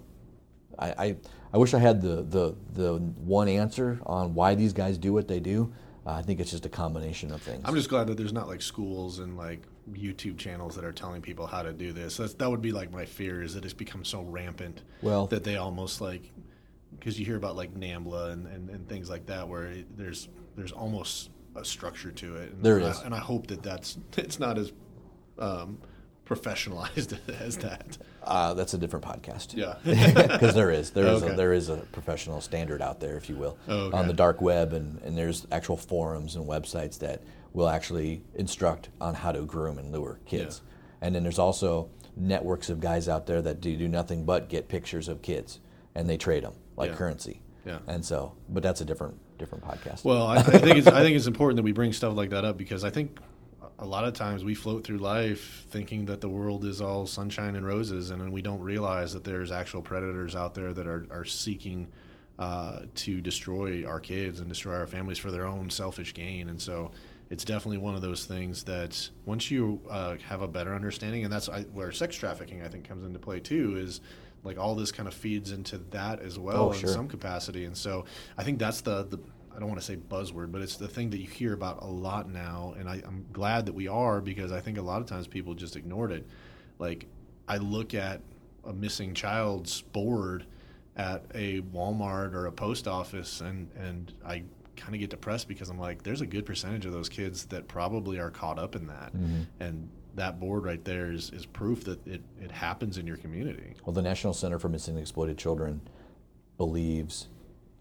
I, I, I wish I had the, the, the one answer on why these guys do what they do. Uh, I think it's just a combination of things. I'm just glad that there's not like schools and like YouTube channels that are telling people how to do this. That's, that would be like my fear is that it's become so rampant well, that they almost like because you hear about like NAMBLA and, and, and things like that where it, there's there's almost a structure to it. And there is, I, and I hope that that's it's not as um, professionalized as that. Uh, that's a different podcast. Yeah, because there is there is okay. a, there is a professional standard out there, if you will, oh, okay. on the dark web, and, and there's actual forums and websites that will actually instruct on how to groom and lure kids. Yeah. And then there's also networks of guys out there that do, do nothing but get pictures of kids and they trade them like yeah. currency. Yeah. And so, but that's a different different podcast. Well, I, I think it's I think it's important that we bring stuff like that up because I think a lot of times we float through life thinking that the world is all sunshine and roses, and we don't realize that there's actual predators out there that are, are seeking uh, to destroy our kids and destroy our families for their own selfish gain. And so it's definitely one of those things that once you uh, have a better understanding, and that's where sex trafficking I think comes into play too, is like all this kind of feeds into that as well oh, in some capacity. And so I think that's the the I don't want to say buzzword, but it's the thing that you hear about a lot now, and I, I'm glad that we are because I think a lot of times people just ignored it. Like I look at a missing child's board at a Walmart or a post office, and and I kind of get depressed because I'm like, there's a good percentage of those kids that probably are caught up in that, mm-hmm. and that board right there is, is proof that it, it happens in your community. Well, the National Center for Missing and Exploited Children believes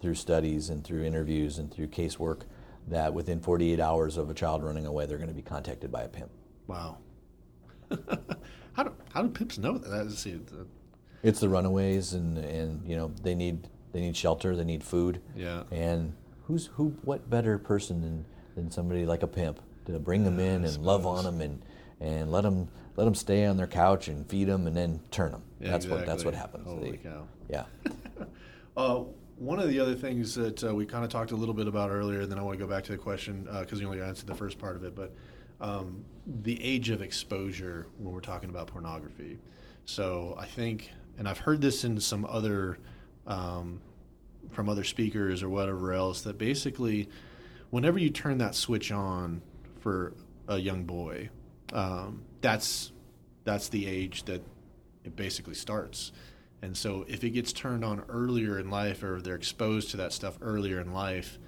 through studies and through interviews and through casework that within 48 hours of a child running away, they're going to be contacted by a pimp. Wow. how, do, how do pimps know that? That's, it's the runaways, and, and you know they need they need shelter, they need food. Yeah. And who's who? What better person than, than somebody like a pimp to bring them in and love on them and and let them let them stay on their couch and feed them and then turn them. Yeah, that's exactly. what that's what happens. Holy they, cow! Yeah. uh, one of the other things that uh, we kind of talked a little bit about earlier, and then I want to go back to the question because uh, you only answered the first part of it, but um, the age of exposure when we're talking about pornography. So I think, and I've heard this in some other um, from other speakers or whatever else, that basically, whenever you turn that switch on for a young boy, um, that's that's the age that it basically starts. And so if it gets turned on earlier in life or they're exposed to that stuff earlier in life,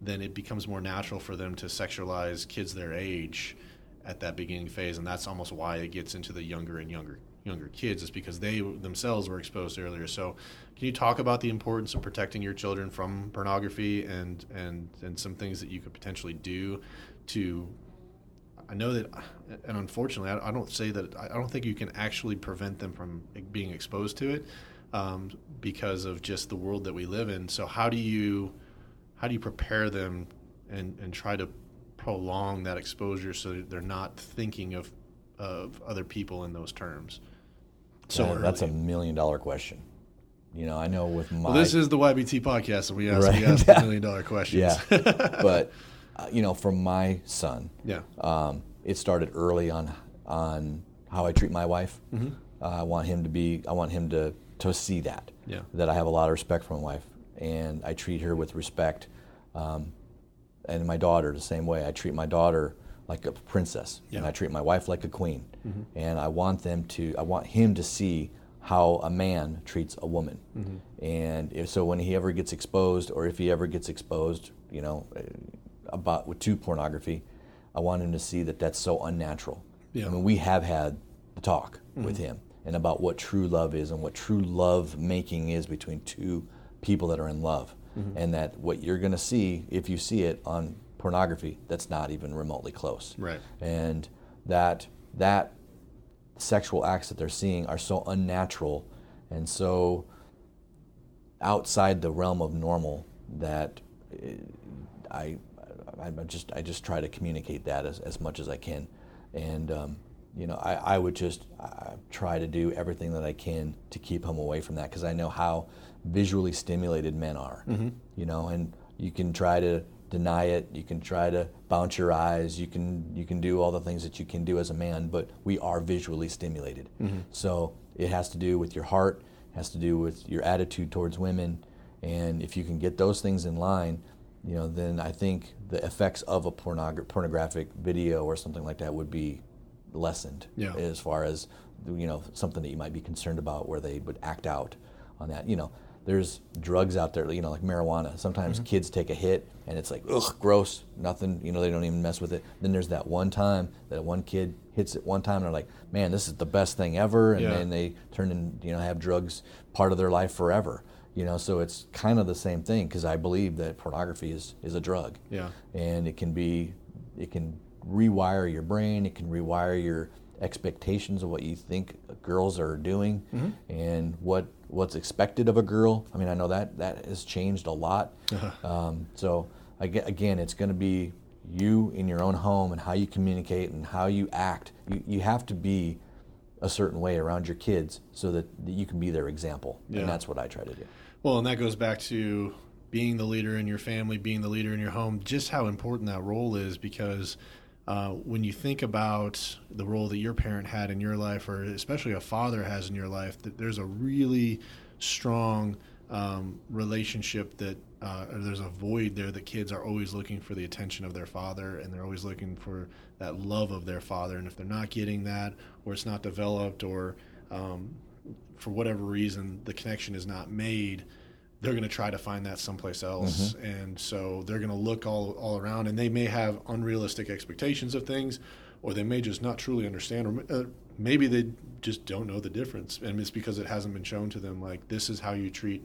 then it becomes more natural for them to sexualize kids their age at that beginning phase and that's almost why it gets into the younger and younger younger kids is because they themselves were exposed earlier. So, can you talk about the importance of protecting your children from pornography and and and some things that you could potentially do to I know that, and unfortunately, I, I don't say that. I don't think you can actually prevent them from being exposed to it um, because of just the world that we live in. So how do you how do you prepare them and and try to prolong that exposure so that they're not thinking of of other people in those terms? So yeah, that's a million dollar question. You know, I know with my well, this is the YBT podcast, and we ask, right. we ask the million dollar questions. Yeah, but you know, for my son, yeah, um, it started early on on how I treat my wife. Mm-hmm. Uh, I want him to be. I want him to to see that. Yeah. That I have a lot of respect for my wife, and I treat her with respect. Um, and my daughter the same way. I treat my daughter like a princess, yeah. and I treat my wife like a queen. Mm-hmm. And I want them to. I want him to see how a man treats a woman. Mm-hmm. And if so, when he ever gets exposed, or if he ever gets exposed, you know, uh, about with to pornography, I want him to see that that's so unnatural. Yeah. I mean, we have had the talk Mm-hmm. with him and about what true love is and what true love making is between two people that are in love, Mm-hmm. and that what you're going to see if you see it on pornography, that's not even remotely close. Right. And that that sexual acts that they're seeing are so unnatural and so outside the realm of normal that eh, I, I just I just try to communicate that as, as much as I can, and um, you know I, I would just I try to do everything that I can to keep him away from that because I know how visually stimulated men are, you know, and you can try to deny it, you can try to bounce your eyes, you can you can do all the things that you can do as a man, but we are visually stimulated, so it has to do with your heart, has to do with your attitude towards women, and if you can get those things in line, you know, then I think the effects of a pornog- pornographic video or something like that would be lessened Yeah. as far as you know something that you might be concerned about where they would act out on that. You know, there's drugs out there, you know, like marijuana. Sometimes Mm-hmm. kids take a hit and it's like ugh, gross, nothing. You know, they don't even mess with it. Then there's that one time that one kid hits it one time and they're like, man, this is the best thing ever, and Yeah. then they turn and you know have drugs part of their life forever. You know, so it's kind of the same thing because I believe that pornography is is a drug. Yeah. and it can be it can rewire your brain it can rewire your expectations of what you think girls are doing and what what's expected of a girl. I mean i know that that has changed a lot. Um, so aga- again it's going to be you in your own home and how you communicate and how you act. You, you have to be a certain way around your kids so that, you can be their example Yeah. and that's what i try to do Well, and that goes back to being the leader in your family, being the leader in your home, just how important that role is because uh, when you think about the role that your parent had in your life, or especially a father has in your life, that there's a really strong um, relationship that uh, there's a void there that kids are always looking for the attention of their father and they're always looking for that love of their father. And if they're not getting that, or it's not developed, or um, for whatever reason the connection is not made, they're going to try to find that someplace else, and so they're going to look all all around, and they may have unrealistic expectations of things, or they may just not truly understand, or uh, maybe they just don't know the difference, and it's because it hasn't been shown to them. Like this is how you treat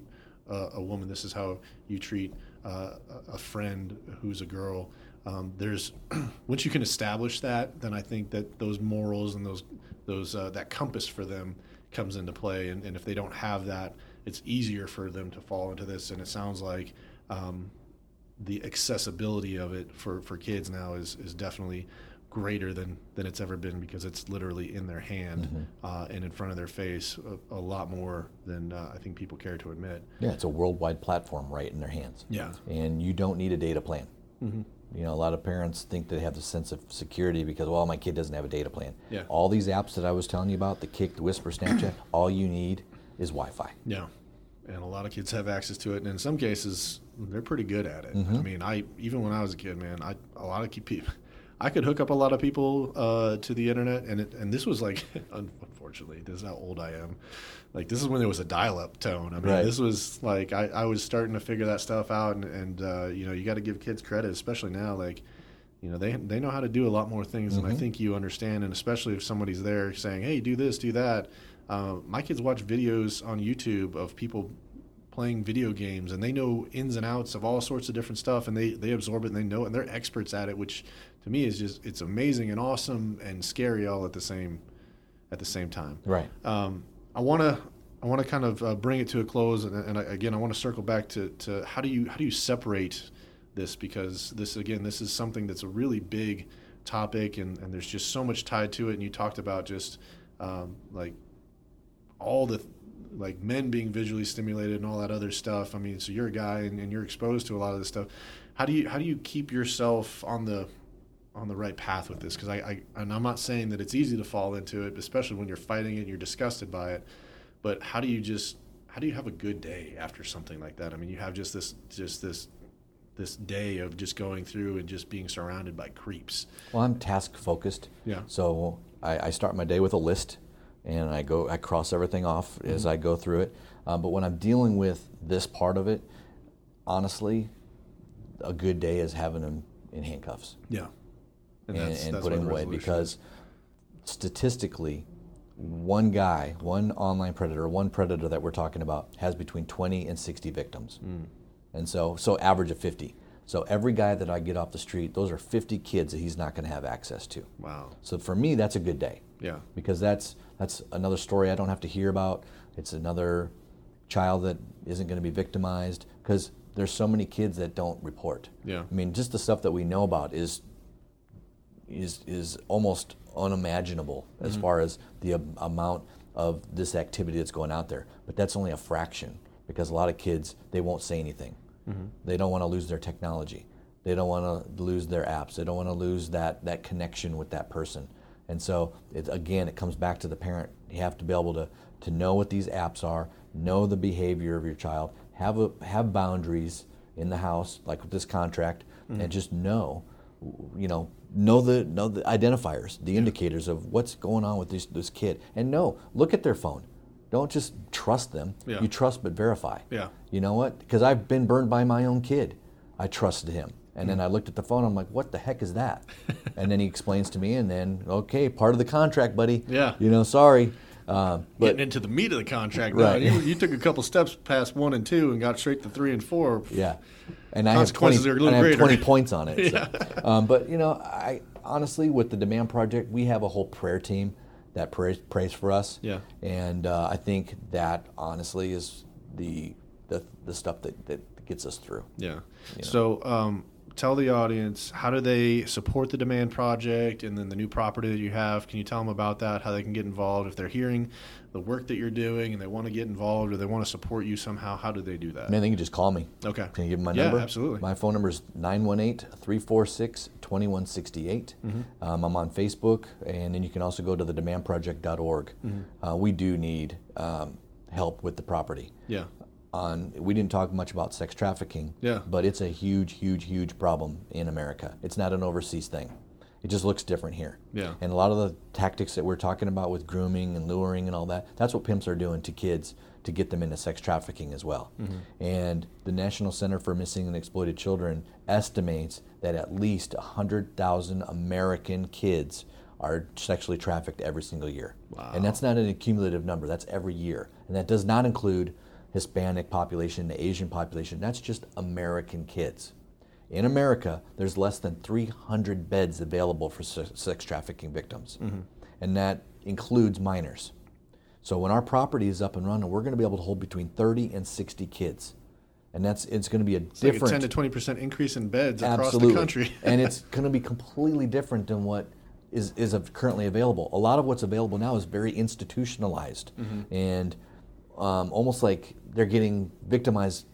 uh, a woman, this is how you treat uh, a a friend who's a girl. Um, there's once you can establish that, then I think that those morals and those those uh, that compass for them comes into play, and, and if they don't have that, it's easier for them to fall into this. And it sounds like um, the accessibility of it for, for kids now is, is definitely greater than, than it's ever been because it's literally in their hand uh, and in front of their face a, a lot more than uh, I think people care to admit. yeah it's a worldwide platform right in their hands Yeah. and you don't need a data plan. Mm-hmm. You know, a lot of parents think they have the sense of security because, well, my kid doesn't have a data plan. Yeah. All these apps that I was telling you about, the Kik, the Whisper, Snapchat, all you need is Wi-Fi. Yeah, and a lot of kids have access to it, and in some cases, they're pretty good at it. Mm-hmm. I mean, I even when I was a kid, man, I a lot of people, I could hook up a lot of people uh, to the internet, and it, and this was like, unfortunately, this is how old I am. Like this is when there was a dial-up tone. I mean, Right. this was like I, I was starting to figure that stuff out, and, and uh, you know, you got to give kids credit, especially now, like. You know they they know how to do a lot more things than I think you understand, and especially if somebody's there saying, "Hey, do this, do that." Uh, my kids watch videos on YouTube of people playing video games and they know ins and outs of all sorts of different stuff and they, they absorb it and they know it and they're experts at it which to me is just it's amazing and awesome and scary all at the same at the same time Right. um, I want to I want to kind of uh, bring it to a close and, and I, again I want to circle back to, to how do you how do you separate this because this again this is something that's a really big topic and, and there's just so much tied to it and you talked about just um, like all the like men being visually stimulated and all that other stuff. I mean, so you're a guy and, and you're exposed to a lot of this stuff. How do you how do you keep yourself on the on the right path with this? Because I, I and I'm not saying that it's easy to fall into it, especially when you're fighting it and you're disgusted by it. But how do you just how do you have a good day after something like that? I mean, you have just this just this this day of just going through and just being surrounded by creeps. Well, I'm task focused. Yeah. So I, I start my day with a list, and I go I cross everything off mm-hmm. as I go through it. Um, but when I'm dealing with this part of it, honestly, a good day is having them in handcuffs. Yeah. And, and, and putting away because statistically, one guy, one online predator, one predator that we're talking about has between 20 and 60 victims. Mm. And so, so average of 50. So every guy that I get off the street, those are 50 kids that he's not going to have access to. Wow. So for me, that's a good day. Yeah. Because that's that's another story I don't have to hear about. It's another child that isn't going to be victimized because there's so many kids that don't report. Yeah. I mean, just the stuff that we know about is is is almost unimaginable as mm-hmm. far as the amount of this activity that's going out there. But that's only a fraction because a lot of kids they won't say anything. Mm-hmm. They don't want to lose their technology. They don't want to lose their apps. They don't want to lose that that connection with that person. And so it, again, it comes back to the parent. You have to be able to to know what these apps are, know the behavior of your child, have a, have boundaries in the house, like with this contract, mm-hmm. and just know, you know, know the know the identifiers, the indicators of what's going on with this this kid, and know, look at their phone. Don't just trust them. Yeah. You trust but verify. Yeah. You know what? Because I've been burned by my own kid. I trusted him. And then mm. I looked at the phone. I'm like, "What the heck is that?" and then he explains to me, and then, okay, part of the contract, buddy. Yeah. You know, sorry. Uh, but, Getting into the meat of the contract, right? You, you, took a couple steps past one and two and got straight to three and four. Yeah, and I have 20, and I have 20 points on it. yeah. So. Um, but you know, I honestly, with the Demand Project, we have a whole prayer team that prays, prays for us. Yeah, and uh, I think that honestly is the the, the stuff that, that gets us through. Yeah. You know? So. Um, tell the audience how do they support the demand project and then the new property that you have? Can you tell them about that how they can get involved? If they're hearing the work that you're doing and they want to get involved or they want to support you somehow how do they do that? Man they can just call me. Okay. Can you give them my yeah, number? absolutely. My phone number is 918-346-2168 mm-hmm. um, i'm on facebook and then you can also go to the demandproject.org mm-hmm. uh, we do need um, help with the property. Yeah on we didn't talk much about sex trafficking yeah. but it's a huge huge huge problem in america. It's not an overseas thing. It just looks different here. Yeah. And a lot of the tactics that we're talking about with grooming and luring and all that that's what pimps are doing to kids to get them into sex trafficking as well. Mm-hmm. and the national center for missing and exploited children estimates that at least 100000 american kids are sexually trafficked every single year. Wow. and that's not an accumulative number. That's every year. And that does not include Hispanic population, the Asian population. That's just American kids. In America, there's less than 300 beds available for sex trafficking victims, mm-hmm. and that includes minors. So when our property is up and running, we're going to be able to hold between 30 and 60 kids. And that's it's going to be a it's different like a 10 to 20 percent increase in beds absolutely. across the country. and it's going to be completely different than what is, is currently available. A lot of what's available now is very institutionalized, mm-hmm. and um, almost like they're getting victimized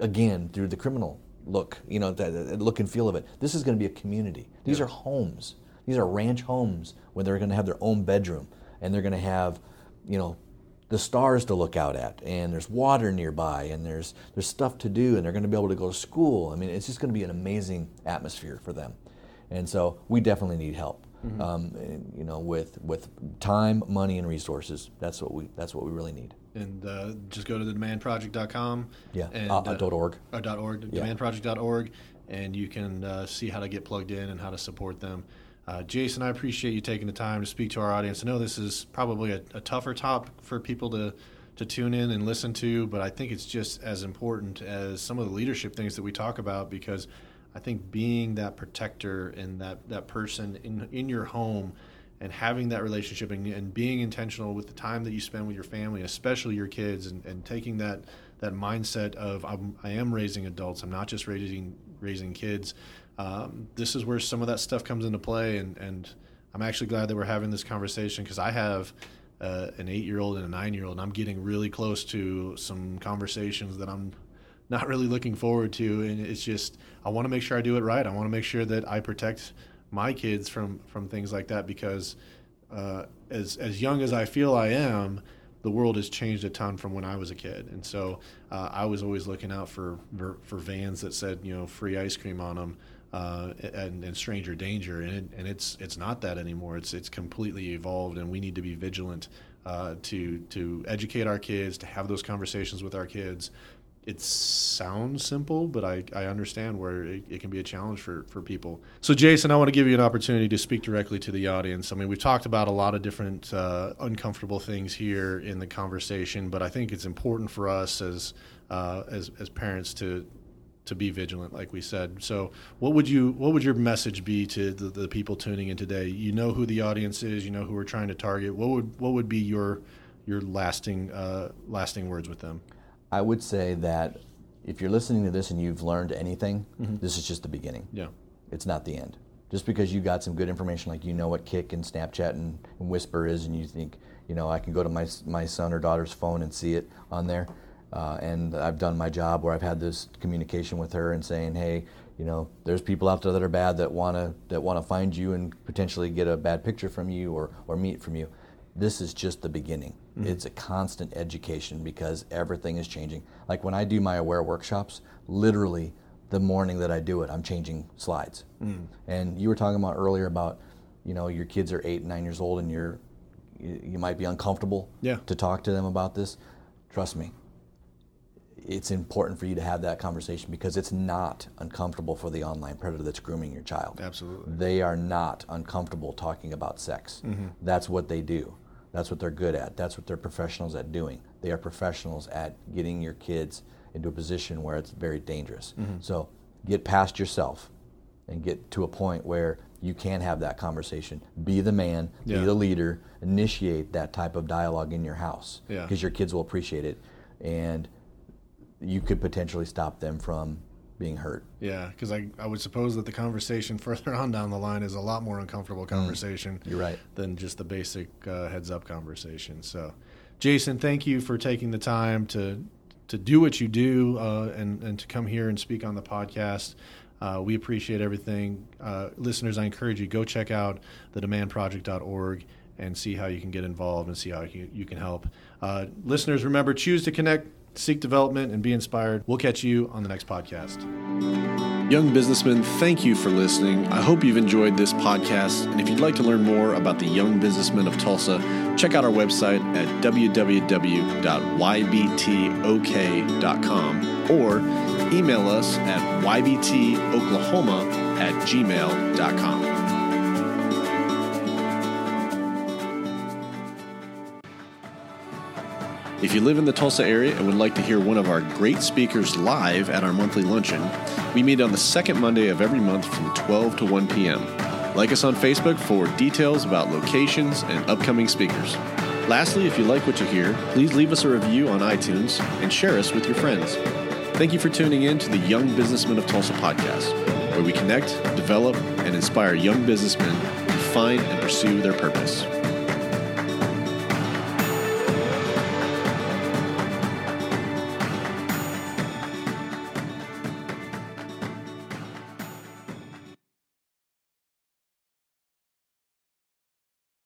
again through the criminal look, you know, the, the look and feel of it. This is going to be a community. These yeah. are homes. These are ranch homes where they're going to have their own bedroom and they're going to have, you know, the stars to look out at and there's water nearby and there's there's stuff to do and they're going to be able to go to school. I mean, it's just going to be an amazing atmosphere for them. And so we definitely need help. Mm-hmm. Um, you know, with with time, money, and resources. That's what we that's what we really need and uh, just go to the demandproject.com. Yeah, and, uh, uh, dot .org. Or dot .org, yeah. demandproject.org, and you can uh, see how to get plugged in and how to support them. Uh, Jason, I appreciate you taking the time to speak to our audience. I know this is probably a, a tougher topic for people to to tune in and listen to, but I think it's just as important as some of the leadership things that we talk about because I think being that protector and that, that person in in your home – and having that relationship and, and, being intentional with the time that you spend with your family, especially your kids, and, and taking that that mindset of I'm, I am raising adults. I'm not just raising raising kids. Um, this is where some of that stuff comes into play, and and I'm actually glad that we're having this conversation because I have uh, an eight year old and a nine year old. And I'm getting really close to some conversations that I'm not really looking forward to. And it's just, I want to make sure I do it right. I want to make sure that I protect my kids from, from things like that because uh, as, as young as I feel I am, the world has changed a ton from when I was a kid, and so uh, I was always looking out for, for, vans that said you know free ice cream on them, uh, and, and, stranger danger, and, it, and it's it's not that anymore. It's it's completely evolved, and we need to be vigilant uh, to to educate our kids, to have those conversations with our kids. It sounds simple, but I, I understand where it, it, can be a challenge for, for people. So, Jason, I want to give you an opportunity to speak directly to the audience. I mean, we've talked about a lot of different uh, uncomfortable things here in the conversation, but I think it's important for us as uh, as, as parents to to be vigilant, like we said. So, what would you what would your message be to the, the, people tuning in today? You know who the audience is. You know who we're trying to target. What would what would be your your lasting uh, lasting words with them? I would say that if you're listening to this and you've learned anything, mm-hmm. this is just the beginning. Yeah, it's not the end. Just because you got some good information, like you know what Kik and Snapchat and, and Whisper is, and you think, you know, I can go to my my son or daughter's phone and see it on there uh, and I've done my job where I've had this communication with her and saying, hey, you know, there's people out there that are bad that wanna that wanna find you and potentially get a bad picture from you or or meet from you. This is just the beginning. Mm-hmm. It's a constant education because everything is changing. Like when I do my aware workshops, literally the morning that I do it, I'm changing slides. Mm. And you were talking about earlier about, you know, your kids are eight, nine years old, and you're you, you might be uncomfortable yeah. to talk to them about this. Trust me, it's important for you to have that conversation because it's not uncomfortable for the online predator that's grooming your child. Absolutely. They are not uncomfortable talking about sex. Mm-hmm. That's what they do. That's what they're good at. That's what they're professionals at doing. They are professionals at getting your kids into a position where it's very dangerous. Mm-hmm. So get past yourself and get to a point where you can have that conversation. Be the man, yeah. be the leader, initiate that type of dialogue in your house because yeah. your kids will appreciate it. And you could potentially stop them from being hurt. Yeah, because I, I would suppose that the conversation further on down the line is a lot more uncomfortable mm. conversation. Mm, you're right. Than just the basic uh, heads up conversation. So, Jason, thank you for taking the time to to do what you do uh, and and to come here and speak on the podcast. Uh, we appreciate everything. Uh, listeners, I encourage you go check out the demandproject.org and see how you can get involved and see how you, you can help. Uh, listeners, remember choose to connect seek development, and be inspired. We'll catch you on the next podcast. Young businessmen, thank you for listening. I hope you've enjoyed this podcast. And if you'd like to learn more about the young businessmen of Tulsa, check out our website at www.ybtok.com or email us at ybtoklahoma at gmail.com. If you live in the Tulsa area and would like to hear one of our great speakers live at our monthly luncheon, we meet on the second Monday of every month from 12 to 1 p.m. Like us on Facebook for details about locations and upcoming speakers. Lastly, if you like what you hear, please leave us a review on iTunes and share us with your friends. Thank you for tuning in to the Young Businessmen of Tulsa podcast, where we connect, develop, and inspire young businessmen to find and pursue their purpose.